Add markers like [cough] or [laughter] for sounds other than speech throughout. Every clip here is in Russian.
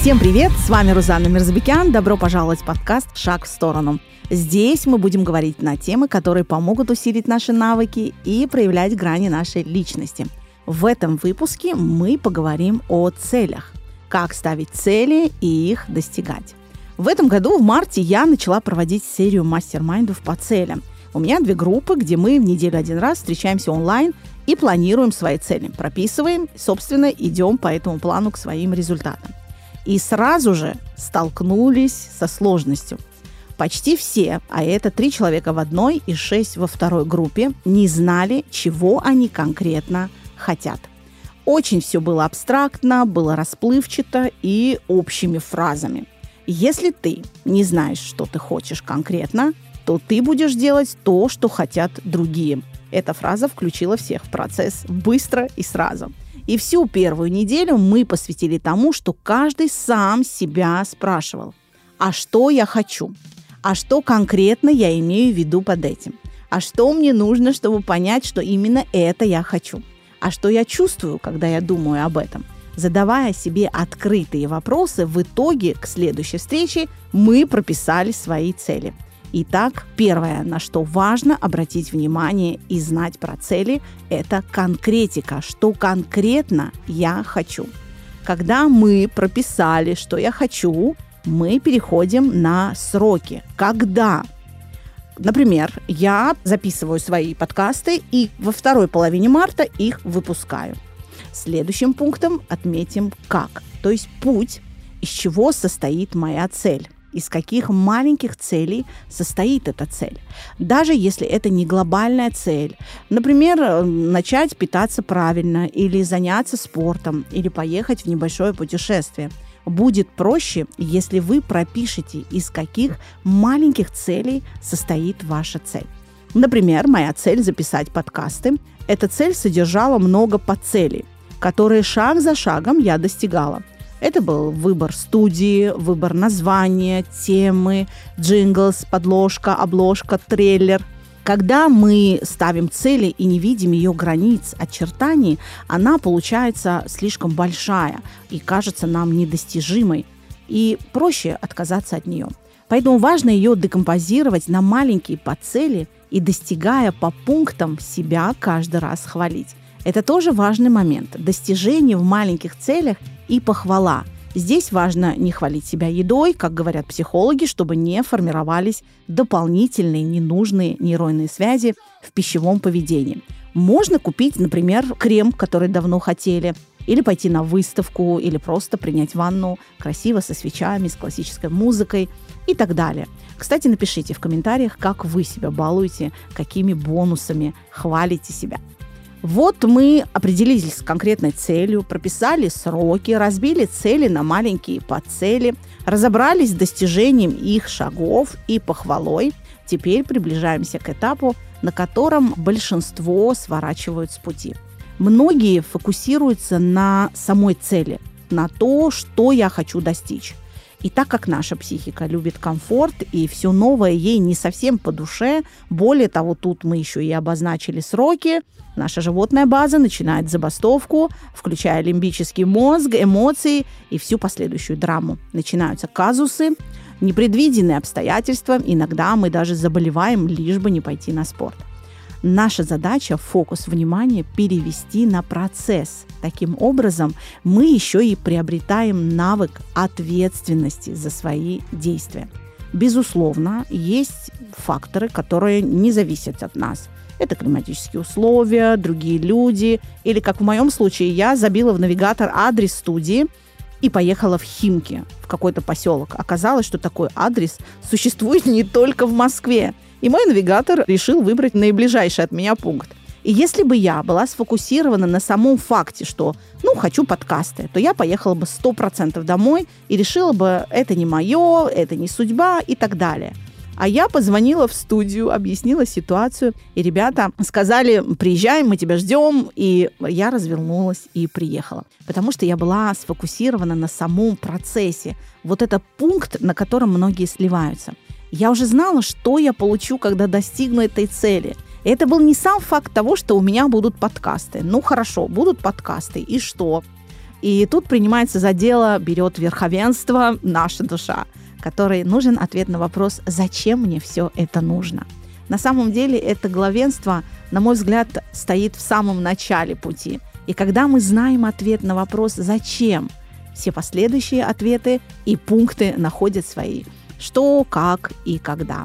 Всем привет! С вами Рузанна Мирзабекян. Добро пожаловать в подкаст «Шаг в сторону». Здесь мы будем говорить на темы, которые помогут усилить наши навыки и проявлять грани нашей личности. В этом выпуске мы поговорим о целях. Как ставить цели и их достигать. В этом году, в марте, я начала проводить серию мастер-майндов по целям. У меня две группы, где мы в неделю один раз встречаемся онлайн и планируем свои цели, прописываем, собственно, идем по этому плану к своим результатам и сразу же столкнулись со сложностью. Почти все, а это три человека в одной и шесть во второй группе, не знали, чего они конкретно хотят. Очень все было абстрактно, было расплывчато и общими фразами. Если ты не знаешь, что ты хочешь конкретно, то ты будешь делать то, что хотят другие. Эта фраза включила всех в процесс быстро и сразу. И всю первую неделю мы посвятили тому, что каждый сам себя спрашивал, а что я хочу? А что конкретно я имею в виду под этим? А что мне нужно, чтобы понять, что именно это я хочу? А что я чувствую, когда я думаю об этом? Задавая себе открытые вопросы, в итоге к следующей встрече мы прописали свои цели – Итак, первое, на что важно обратить внимание и знать про цели, это конкретика, что конкретно я хочу. Когда мы прописали, что я хочу, мы переходим на сроки. Когда? Например, я записываю свои подкасты и во второй половине марта их выпускаю. Следующим пунктом отметим как, то есть путь, из чего состоит моя цель из каких маленьких целей состоит эта цель. Даже если это не глобальная цель. Например, э, начать питаться правильно, или заняться спортом, или поехать в небольшое путешествие. Будет проще, если вы пропишете, из каких маленьких целей состоит ваша цель. Например, моя цель записать подкасты. Эта цель содержала много подцелей, которые шаг за шагом я достигала – это был выбор студии, выбор названия, темы, джинглс, подложка, обложка, трейлер. Когда мы ставим цели и не видим ее границ, очертаний, она получается слишком большая и кажется нам недостижимой, и проще отказаться от нее. Поэтому важно ее декомпозировать на маленькие подцели и, достигая по пунктам, себя каждый раз хвалить. Это тоже важный момент. Достижение в маленьких целях и похвала. Здесь важно не хвалить себя едой, как говорят психологи, чтобы не формировались дополнительные ненужные нейронные связи в пищевом поведении. Можно купить, например, крем, который давно хотели, или пойти на выставку, или просто принять ванну красиво со свечами, с классической музыкой и так далее. Кстати, напишите в комментариях, как вы себя балуете, какими бонусами хвалите себя. Вот мы определились с конкретной целью, прописали сроки, разбили цели на маленькие подцели, разобрались с достижением их шагов и похвалой. Теперь приближаемся к этапу, на котором большинство сворачивают с пути. Многие фокусируются на самой цели, на то, что я хочу достичь. И так как наша психика любит комфорт, и все новое ей не совсем по душе, более того, тут мы еще и обозначили сроки, наша животная база начинает забастовку, включая лимбический мозг, эмоции и всю последующую драму. Начинаются казусы, непредвиденные обстоятельства, иногда мы даже заболеваем, лишь бы не пойти на спорт. Наша задача фокус внимания перевести на процесс. Таким образом, мы еще и приобретаем навык ответственности за свои действия. Безусловно, есть факторы, которые не зависят от нас. Это климатические условия, другие люди. Или, как в моем случае, я забила в навигатор адрес студии и поехала в Химки, в какой-то поселок. Оказалось, что такой адрес существует [laughs] не только в Москве. И мой навигатор решил выбрать наиближайший от меня пункт. И если бы я была сфокусирована на самом факте, что, ну, хочу подкасты, то я поехала бы 100% домой и решила бы, это не мое, это не судьба и так далее. А я позвонила в студию, объяснила ситуацию, и ребята сказали, приезжай, мы тебя ждем, и я развернулась и приехала. Потому что я была сфокусирована на самом процессе. Вот это пункт, на котором многие сливаются. Я уже знала, что я получу, когда достигну этой цели. Это был не сам факт того, что у меня будут подкасты. Ну хорошо, будут подкасты, и что? И тут принимается за дело, берет верховенство наша душа, которой нужен ответ на вопрос, зачем мне все это нужно. На самом деле это главенство, на мой взгляд, стоит в самом начале пути. И когда мы знаем ответ на вопрос «зачем?», все последующие ответы и пункты находят свои «что», «как» и «когда».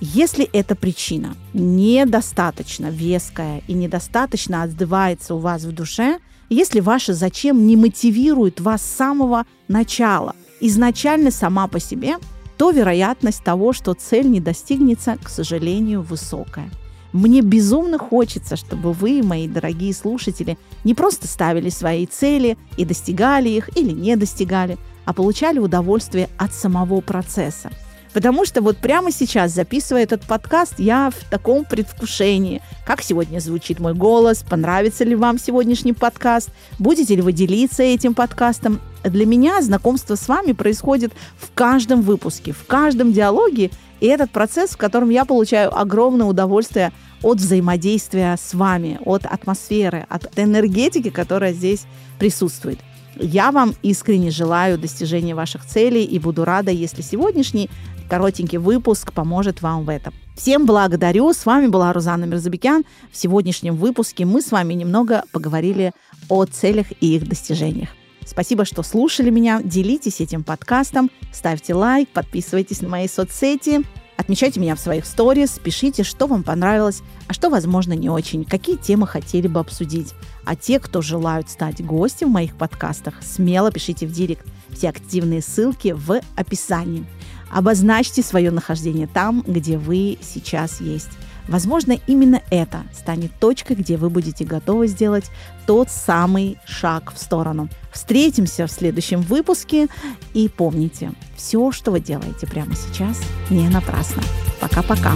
Если эта причина недостаточно веская и недостаточно отзывается у вас в душе, если ваше «зачем» не мотивирует вас с самого начала, изначально сама по себе, то вероятность того, что цель не достигнется, к сожалению, высокая. Мне безумно хочется, чтобы вы, мои дорогие слушатели, не просто ставили свои цели и достигали их или не достигали, а получали удовольствие от самого процесса – Потому что вот прямо сейчас, записывая этот подкаст, я в таком предвкушении. Как сегодня звучит мой голос? Понравится ли вам сегодняшний подкаст? Будете ли вы делиться этим подкастом? Для меня знакомство с вами происходит в каждом выпуске, в каждом диалоге. И этот процесс, в котором я получаю огромное удовольствие от взаимодействия с вами, от атмосферы, от энергетики, которая здесь присутствует. Я вам искренне желаю достижения ваших целей и буду рада, если сегодняшний коротенький выпуск поможет вам в этом. Всем благодарю. С вами была Рузанна Мирзабекян. В сегодняшнем выпуске мы с вами немного поговорили о целях и их достижениях. Спасибо, что слушали меня. Делитесь этим подкастом, ставьте лайк, подписывайтесь на мои соцсети, отмечайте меня в своих сторис, пишите, что вам понравилось, а что, возможно, не очень, какие темы хотели бы обсудить. А те, кто желают стать гостем в моих подкастах, смело пишите в директ. Все активные ссылки в описании. Обозначьте свое нахождение там, где вы сейчас есть. Возможно, именно это станет точкой, где вы будете готовы сделать тот самый шаг в сторону. Встретимся в следующем выпуске и помните, все, что вы делаете прямо сейчас, не напрасно. Пока-пока.